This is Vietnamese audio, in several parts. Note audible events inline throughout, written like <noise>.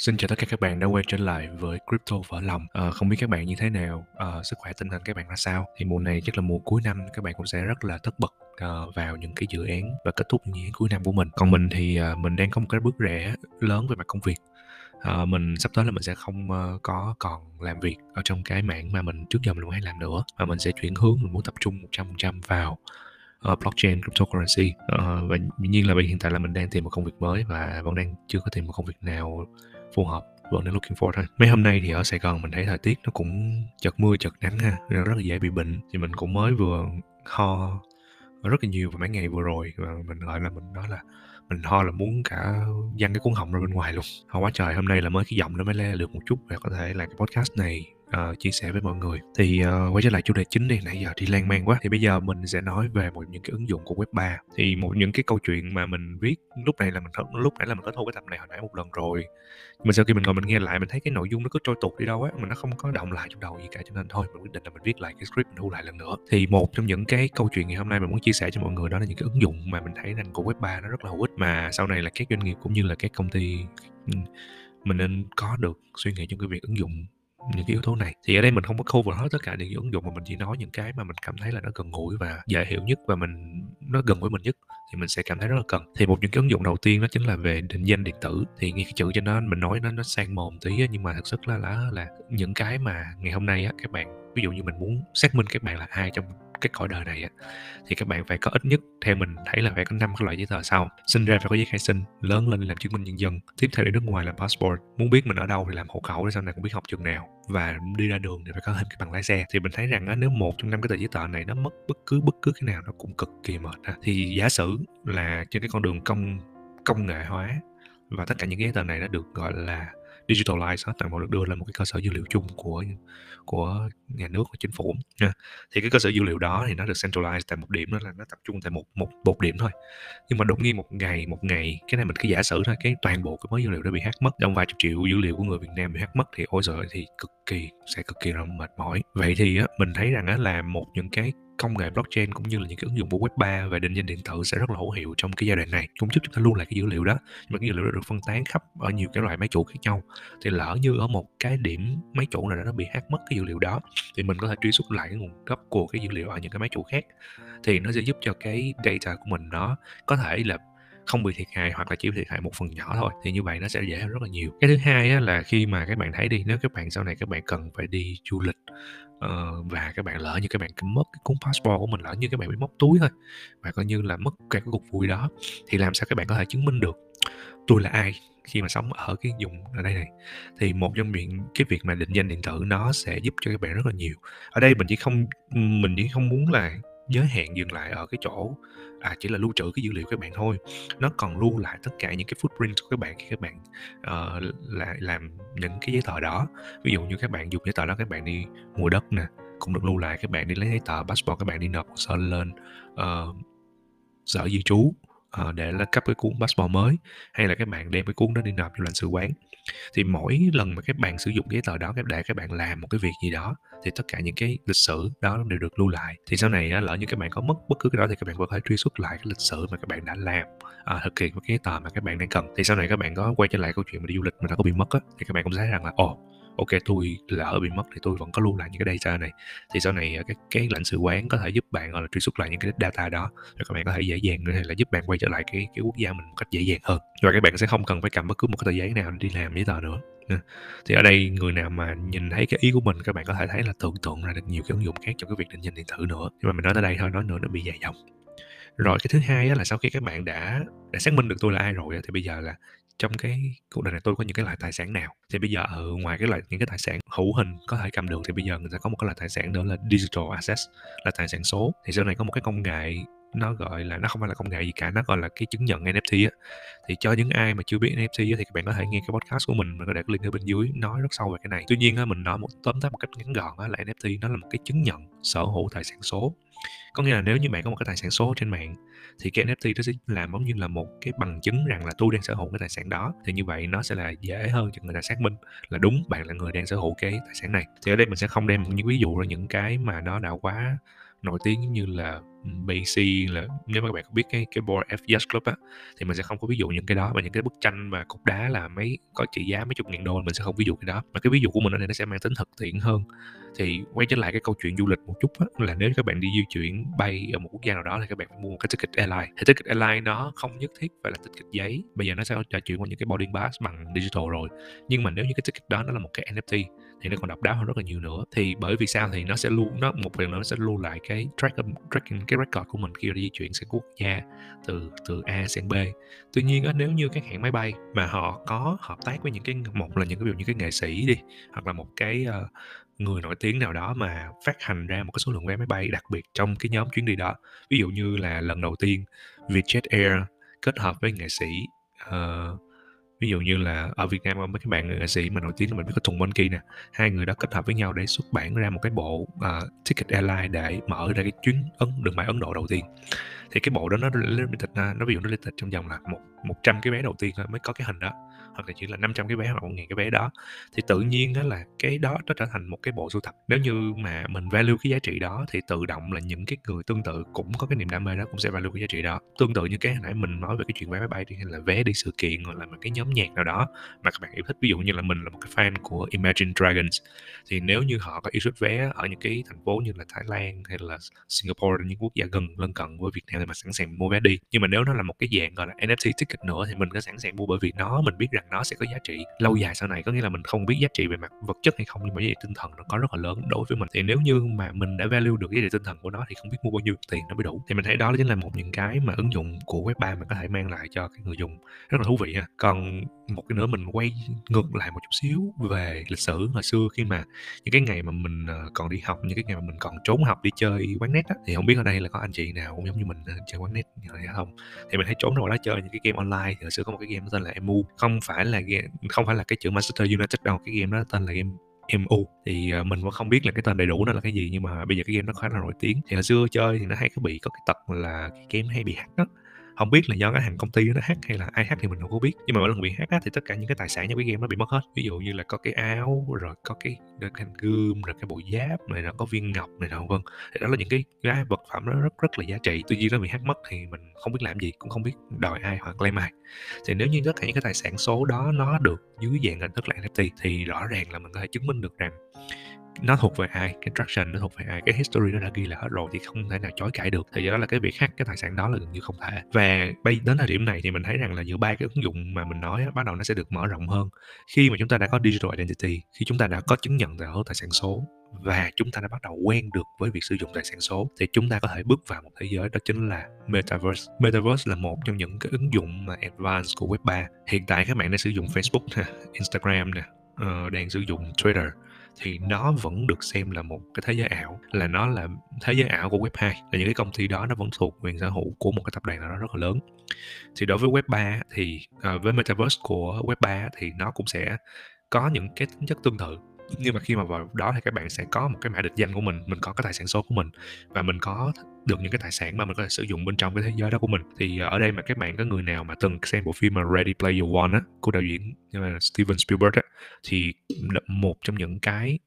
Xin chào tất cả các bạn đã quay trở lại với Crypto Vỡ Lòng. À, không biết các bạn như thế nào, à, sức khỏe tinh thần các bạn ra sao? Thì mùa này chắc là mùa cuối năm các bạn cũng sẽ rất là tất bật ờ, vào những cái dự án và kết thúc những dự án cuối năm của mình. Còn mình thì mình đang có một cái bước rẽ lớn về mặt công việc. à, mình sắp tới là mình sẽ không có còn làm việc ở trong cái mảng mà mình trước giờ mình hay làm nữa và mình sẽ chuyển hướng mình muốn tập trung 100% vào uh, blockchain cryptocurrency uh, và dĩ nhiên là hiện tại là mình đang tìm một công việc mới và vẫn đang chưa có tìm một công việc nào phù hợp, vẫn đang looking for thôi. Mấy hôm nay thì ở Sài Gòn mình thấy thời tiết nó cũng chật mưa chật nắng ha. Nên rất là dễ bị bệnh. Thì mình cũng mới vừa ho rất là nhiều vào mấy ngày vừa rồi. Và mình gọi là mình nói là, mình ho là muốn cả văng cái cuốn họng ra bên ngoài luôn. Ho quá trời, hôm nay là mới cái giọng nó mới le được một chút. Và có thể là cái podcast này uh, chia sẻ với mọi người. Thì uh, quay trở lại chủ đề chính đi nãy giờ đi lan man quá. Thì bây giờ mình sẽ nói về một những cái ứng dụng của web 3 thì một những cái câu chuyện mà mình viết lúc này là mình lúc nãy là mình có thu cái tập này hồi nãy một lần rồi. Nhưng mà sau khi mình ngồi mình nghe lại mình thấy cái nội dung nó cứ trôi tuột đi đâu á mà nó không có động lại trong đầu gì cả cho nên thôi mình quyết định là mình viết lại cái script mình thu lại lần nữa. Thì một trong những cái câu chuyện ngày hôm nay mình muốn chia sẻ cho mọi người đó là những cái ứng dụng mà mình thấy rằng của web 3 nó rất là hữu ích mà sau này là các doanh nghiệp cũng như là các công ty ừ, mình nên có được suy nghĩ trong cái việc ứng dụng những cái yếu tố này. Thì ở đây mình không có cover hết tất cả những ứng dụng mà mình chỉ nói những cái mà mình cảm thấy là nó gần gũi và dễ hiểu nhất và mình, nó gần với mình nhất thì mình sẽ cảm thấy rất là cần. Thì một những cái ứng dụng đầu tiên đó chính là về định danh điện tử. Thì nghe cái chữ cho nó mình nói nó nó sang mồm tí nhưng mà thực sự là là là những cái mà ngày hôm nay á, các bạn, ví dụ như mình muốn xác minh các bạn là ai trong cái cõi đời này á thì các bạn phải có ít nhất theo mình thấy là phải có năm cái loại giấy tờ sau. Sinh ra phải có giấy khai sinh lớn lên làm chứng minh nhân dân tiếp theo đi nước ngoài là passport. Muốn biết mình ở đâu thì làm hộ khẩu để sau này cũng biết học trường nào. Và đi ra đường thì phải có thêm cái bằng lái xe. Thì mình thấy rằng á, nếu một trong năm cái tờ giấy tờ này nó mất bất cứ bất cứ cái nào nó cũng cực kỳ mệt ha. thì giả sử là trên cái con đường công công nghệ hóa và tất cả những cái giấy tờ này nó được gọi là digitalize hết toàn bộ được đưa lên một cái cơ sở dữ liệu chung của của nhà nước của chính phủ nha. Thì cái cơ sở dữ liệu đó thì nó được centralize tại một điểm đó là nó tập trung tại một một một điểm thôi. Nhưng mà đột nhiên một ngày một ngày cái này mình cứ giả sử thôi cái toàn bộ cái mối dữ liệu đó bị hack mất trong vài chục triệu dữ liệu của người Việt Nam bị hack mất thì ôi giời thì cực kỳ sẽ cực kỳ là mệt mỏi. Vậy thì á, mình thấy rằng á, là một những cái công nghệ blockchain cũng như là những cái ứng dụng của web 3 và định danh điện tử sẽ rất là hữu hiệu trong cái giai đoạn này. Cũng giúp chúng ta lưu lại cái dữ liệu đó nhưng mà cái dữ liệu đó được phân tán khắp ở nhiều cái loại máy chủ khác nhau. Thì lỡ như ở một cái điểm máy chủ nào đó nó bị hack mất cái dữ liệu đó thì mình có thể truy xuất lại cái nguồn gốc của cái dữ liệu ở những cái máy chủ khác. Thì nó sẽ giúp cho cái data của mình nó có thể là không bị thiệt hại hoặc là chỉ bị thiệt hại một phần nhỏ thôi. Thì như vậy nó sẽ dễ hơn rất là nhiều. Cái thứ hai á, là khi mà các bạn thấy đi nếu các bạn sau này các bạn cần phải đi du lịch uh, và các bạn lỡ như các bạn mất cái cuốn passport của mình lỡ như các bạn bị móc túi thôi và coi như là mất cả cái cuộc vui đó thì làm sao các bạn có thể chứng minh được tôi là ai khi mà sống ở cái vùng ở đây này? Thì một trong những cái việc mà định danh điện tử nó sẽ giúp cho các bạn rất là nhiều. Ở đây mình chỉ không mình chỉ không muốn là giới hạn dừng lại ở cái chỗ à chỉ là lưu trữ cái dữ liệu các bạn thôi. Nó còn lưu lại tất cả những cái footprint của các bạn khi các bạn uh, là làm những cái giấy tờ đó. Ví dụ như các bạn dùng giấy tờ đó các bạn đi mua đất nè cũng được lưu lại các bạn đi lấy giấy tờ passport các bạn đi nộp hồ sơ lên uh, sở di trú uh, để là cấp cái cuốn passport mới hay là các bạn đem cái cuốn đó đi nộp cho lãnh sự quán. Thì mỗi lần mà các bạn sử dụng giấy tờ đó các để các bạn làm một cái việc gì đó thì tất cả những cái lịch sử đó đều được lưu lại. Thì sau này lỡ như các bạn có mất bất cứ cái đó thì các bạn có thể truy xuất lại cái lịch sử mà các bạn đã làm à, thực hiện cái giấy tờ mà các bạn đang cần. Thì sau này các bạn có quay trở lại câu chuyện mà đi du lịch mà nó có bị mất á thì các bạn cũng thấy rằng là ồ ok tôi lỡ bị mất thì tôi vẫn có lưu lại những cái data này. Thì sau này à, cái cái lãnh sự quán có thể giúp bạn, gọi là, truy xuất lại những cái data đó. Rồi các bạn có thể dễ dàng hay là giúp bạn quay trở lại cái cái quốc gia mình một cách dễ dàng hơn. Và các bạn sẽ không cần phải cầm bất cứ một cái tờ giấy nào để đi làm giấy tờ nữa. Thì ở đây, người nào mà nhìn thấy cái ý của mình, các bạn có thể thấy là tưởng tượng ra được nhiều cái ứng dụng khác trong cái việc định danh điện tử nữa. Nhưng mà mình nói tới đây thôi, nói nữa nó bị dài dòng. Rồi cái thứ hai là sau khi các bạn đã đã xác minh được tôi là ai rồi thì bây giờ là trong cái cuộc đời này tôi có những cái loại tài sản nào? Thì bây giờ ở ngoài cái loại những cái tài sản hữu hình có thể cầm được thì bây giờ người ta có một cái loại tài sản nữa là digital assets là tài sản số. Thì sau này có một cái công nghệ nó gọi là nó không phải là công nghệ gì cả nó gọi là cái chứng nhận NFT á. Thì cho những ai mà chưa biết NFT á, thì các bạn có thể nghe cái podcast của mình mình có để cái link ở bên dưới nói rất sâu về cái này. Tuy nhiên á, mình nói một tóm tắt một cách ngắn gọn á, là NFT nó là một cái chứng nhận sở hữu tài sản số có nghĩa là nếu như bạn có một cái tài sản số trên mạng, thì cái NFT nó sẽ làm giống như là một cái bằng chứng rằng là tôi đang sở hữu cái tài sản đó, thì như vậy nó sẽ là dễ hơn cho người ta xác minh là đúng, bạn là người đang sở hữu cái tài sản này. Thì ở đây mình sẽ không đem những ví dụ ra, những cái mà nó đã quá nổi tiếng giống như là BC là nếu mà các bạn có biết cái cái board F Yacht Club á thì mình sẽ không có ví dụ những cái đó và những cái bức tranh mà cục đá là mấy có trị giá mấy chục ngàn đô mình sẽ không ví dụ cái đó. Mà cái ví dụ của mình ở đây nó sẽ mang tính thực tiễn hơn. Thì quay trở lại cái câu chuyện du lịch một chút á, là nếu các bạn đi di chuyển bay ở một quốc gia nào đó thì các bạn phải mua một cái ticket airline. Thì ticket airline nó không nhất thiết phải là ticket giấy bây giờ nó sẽ trò chuyện qua những cái boarding pass bằng digital rồi. Nhưng mà nếu như cái ticket đó nó là một cái NFT thì nó còn độc đáo hơn rất là nhiều nữa. Thì bởi vì sao thì nó sẽ lưu nó một phần nữa nó sẽ lưu lại cái track tracking cái record của mình khi đi di chuyển sang quốc gia từ từ A sang B. Tuy nhiên á, nếu như các hãng máy bay mà họ có hợp tác với những cái một là những cái ví dụ như cái nghệ sĩ đi hoặc là một cái uh, người nổi tiếng nào đó mà phát hành ra một cái số lượng vé máy bay đặc biệt trong cái nhóm chuyến đi đó. Ví dụ như là lần đầu tiên Vietjet Air kết hợp với nghệ sĩ uh, ví dụ như là ở Việt Nam có mấy cái bạn nghệ sĩ mà nổi tiếng là mình biết có Tùng monkey nè hai người đó kết hợp với nhau để xuất bản ra một cái bộ uh, ticket airline để mở ra cái chuyến ấn đường bay Ấn Độ đầu tiên. Thì cái bộ đó nó limited nó ví dụ nó limited trong vòng là một một trăm cái vé đầu tiên thôi mới có cái hình đó hoặc là chỉ là 500 cái vé hoặc 1.000 cái vé đó, thì tự nhiên đó là cái đó nó trở thành một cái bộ sưu tập. Nếu như mà mình value cái giá trị đó thì tự động là những cái người tương tự cũng có cái niềm đam mê đó cũng sẽ value cái giá trị đó. Tương tự như cái hồi nãy mình nói về cái chuyện vé máy bay đi, hay là vé đi sự kiện hoặc là một cái nhóm nhạc nào đó mà các bạn yêu thích. Ví dụ như là mình là một cái fan của Imagine Dragons, thì nếu như họ có issue vé ở những cái thành phố như là Thái Lan, hay là Singapore, những quốc gia gần, lân cận với Việt Nam thì mà sẵn sàng mua vé đi. Nhưng mà nếu nó là một cái dạng, gọi là NFT ticket nữa thì mình có sẵn sàng mua bởi vì nó mình biết rằng nó sẽ có giá trị lâu dài sau này. Có nghĩa là mình không biết giá trị về mặt vật chất hay không, nhưng mà giá trị tinh thần nó có rất là lớn đối với mình. Thì nếu như mà mình đã value được giá trị tinh thần của nó thì không biết mua bao nhiêu tiền nó mới đủ. Thì mình thấy đó chính là một những cái mà ứng dụng của web 3 mà có thể mang lại cho cái người dùng rất là thú vị ha. Còn một cái nữa mình quay ngược lại một chút xíu về lịch sử hồi xưa khi mà những cái ngày mà mình ờ, còn đi học, những cái ngày mà mình còn trốn học đi chơi quán net á, thì không biết ở đây là có anh chị nào cũng giống như mình ờ, chơi quán net như không. Thì mình thấy trốn ra ngoài đó chơi những cái game online thì hồi xưa có một cái game tên là emu. Không phải là game không phải là cái chữ Manchester United đâu cái game đó tên là game MU thì uh, mình vẫn không biết là cái tên đầy đủ nó là cái gì nhưng mà bây giờ cái game nó khá là nổi tiếng. Thì hồi xưa chơi thì nó hay có bị có cái tật là cái game hay bị hack đó không biết là do cái hàng công ty nó hack hay là ai hack thì mình không có biết. Nhưng mà mỗi lần bị hack á, thì tất cả những cái tài sản trong cái game nó bị mất hết. Ví dụ như là có cái áo rồi có cái cái khăn gươm rồi cái bộ giáp này nó có viên ngọc này nào vân thì đó là những cái cái vật phẩm nó rất rất là giá trị. Tuy nhiên nó bị hack mất thì mình không biết làm gì cũng không biết đòi ai hoặc claim ai. Thì nếu như tất cả những cái tài sản số đó nó được dưới dạng hình thức là NFT thì rõ ràng là mình có thể chứng minh được rằng nó thuộc về ai cái traction nó thuộc về ai cái history nó đã ghi là hết rồi thì không thể nào chối cãi được. Thì do đó là cái việc hack cái tài sản đó là gần như không thể. Và bây, đến thời điểm này thì mình thấy rằng là giữa ba cái ứng dụng mà mình nói bắt đầu nó sẽ được mở rộng hơn. Khi mà chúng ta đã có digital identity, khi chúng ta đã có chứng nhận sở hữu tài sản số và chúng ta đã bắt đầu quen được với việc sử dụng tài sản số, thì chúng ta có thể bước vào một thế giới đó chính là metaverse. Metaverse là một trong những cái ứng dụng mà advanced của web 3 hiện tại các bạn đang sử dụng facebook nè, instagram nè ờ, đang sử dụng twitter thì nó vẫn được xem là một cái thế giới ảo là nó là thế giới ảo của web 2 là những cái công ty đó nó vẫn thuộc quyền sở hữu của một cái tập đoàn nào đó rất là lớn. Thì đối với web 3 thì uh, với metaverse của web 3 thì nó cũng sẽ có những cái tính chất tương tự nhưng mà khi mà vào đó thì các bạn sẽ có một cái mã định danh của mình mình có cái tài sản số của mình và mình có được những cái tài sản mà mình có thể sử dụng bên trong cái thế giới đó của mình. Thì ờ, ở đây mà các bạn, có người nào mà từng xem bộ phim mà Ready Player One á, của đạo diễn ờ, Steven Spielberg á, thì một trong những cái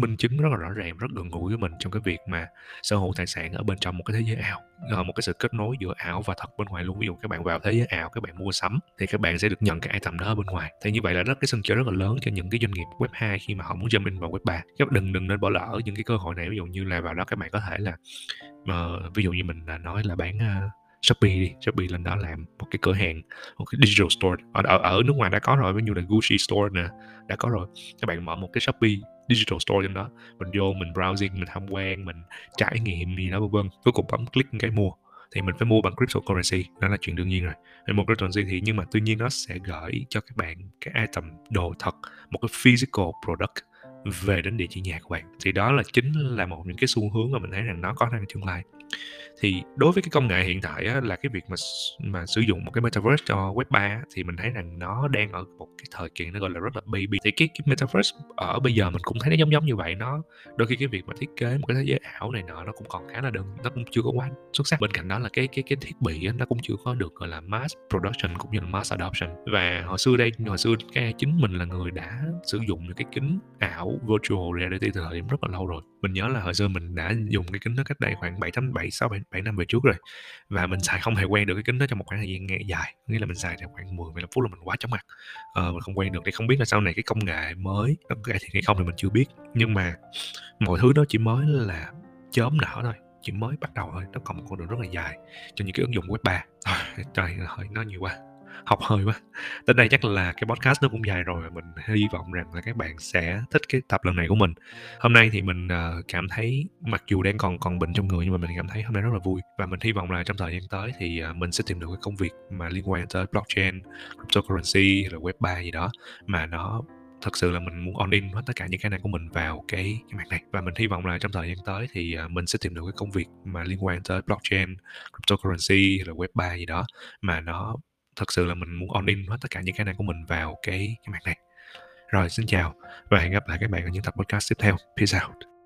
minh chứng rất là rõ ràng rất gần gũi với mình trong cái việc mà sở hữu tài sản ở bên trong một cái thế giới ảo một cái sự kết nối giữa ảo và thật bên ngoài luôn. Ví dụ các bạn vào thế giới ảo các bạn mua sắm thì các bạn sẽ được nhận cái item đó ở bên ngoài. Thì như vậy là rất cái sân chơi rất là lớn cho những cái doanh nghiệp web 2 khi mà họ muốn jump in vào web 3 các bạn đừng đừng nên bỏ lỡ những cái cơ hội này. Ví dụ như là vào đó các bạn có thể là uh, ví dụ như mình là nói là bán uh, Shopee đi Shopee lên đó làm một cái cửa hàng một cái digital store. Ở, ở, ở nước ngoài đã có rồi ví dụ là Gucci store nè đã có rồi. Các bạn mở một cái Shopee digital store trên đó mình vô mình browsing mình tham quan mình trải nghiệm gì đó vân vân. Cuối cùng bấm click cái mua. Thì mình phải mua bằng cryptocurrency đó là chuyện đương nhiên rồi. Mình mua cryptocurrency thì nhưng mà tuy nhiên nó sẽ gửi cho các bạn cái item đồ thật một cái physical product về đến địa chỉ nhà của bạn. Thì đó là chính là một những cái xu hướng mà mình thấy rằng nó có trong tương lai thì đối với cái công nghệ hiện tại á, là cái việc mà mà sử dụng một cái metaverse cho web 3 thì mình thấy rằng nó đang ở một cái thời kỳ nó gọi là rất là baby. Thì cái, cái metaverse ở bây giờ mình cũng thấy nó giống giống như vậy nó đôi khi cái việc mà thiết kế một cái thế giới ảo này nọ nó cũng còn khá là đơn nó cũng chưa có quá xuất sắc. Bên cạnh đó là cái cái cái thiết bị á, nó cũng chưa có được gọi là mass production cũng như là mass adoption. Và hồi xưa đây hồi xưa cái chính mình là người đã sử dụng những cái kính ảo virtual reality từ thời điểm rất là lâu rồi mình nhớ là hồi xưa mình đã dùng cái kính đó cách đây khoảng bảy tám bảy sáu bảy bảy năm về trước rồi và mình xài không hề quen được cái kính đó trong một khoảng thời gian dài nghĩa là mình xài trong khoảng 10 15 phút là mình quá chóng mặt. Ờ, mình không quen được thì không biết là sau này cái công nghệ mới nó có cải thiện hay không thì mình chưa biết. Nhưng mà mọi thứ đó chỉ mới là chớm nở thôi chỉ mới bắt đầu thôi nó còn một con đường rất là dài cho những cái ứng dụng web 3 à, <laughs> trời ơi nói nhiều quá học hơi quá. Tới đây chắc là cái podcast nó cũng dài rồi và mình hy vọng rằng là các bạn sẽ thích cái tập lần này của mình. Hôm nay thì mình uh, cảm thấy mặc dù đang còn còn bệnh trong người nhưng mà mình cảm thấy hôm nay rất là vui. Và mình hy vọng là trong thời gian tới thì uh, mình sẽ tìm được cái công việc mà liên quan tới blockchain cryptocurrency hay là web 3 gì đó mà nó thật sự là mình muốn on in hết tất cả những cái này của mình vào cái cái mạng này. Và mình hy vọng là trong thời gian tới thì ờ, mình sẽ tìm được cái công việc mà liên quan tới blockchain cryptocurrency hay là web 3 gì đó mà nó thật sự là mình muốn on in hết tất cả những cái này của mình vào cái cái mạng này. Rồi, xin chào và hẹn gặp lại các bạn ở những tập podcast tiếp theo. Peace out.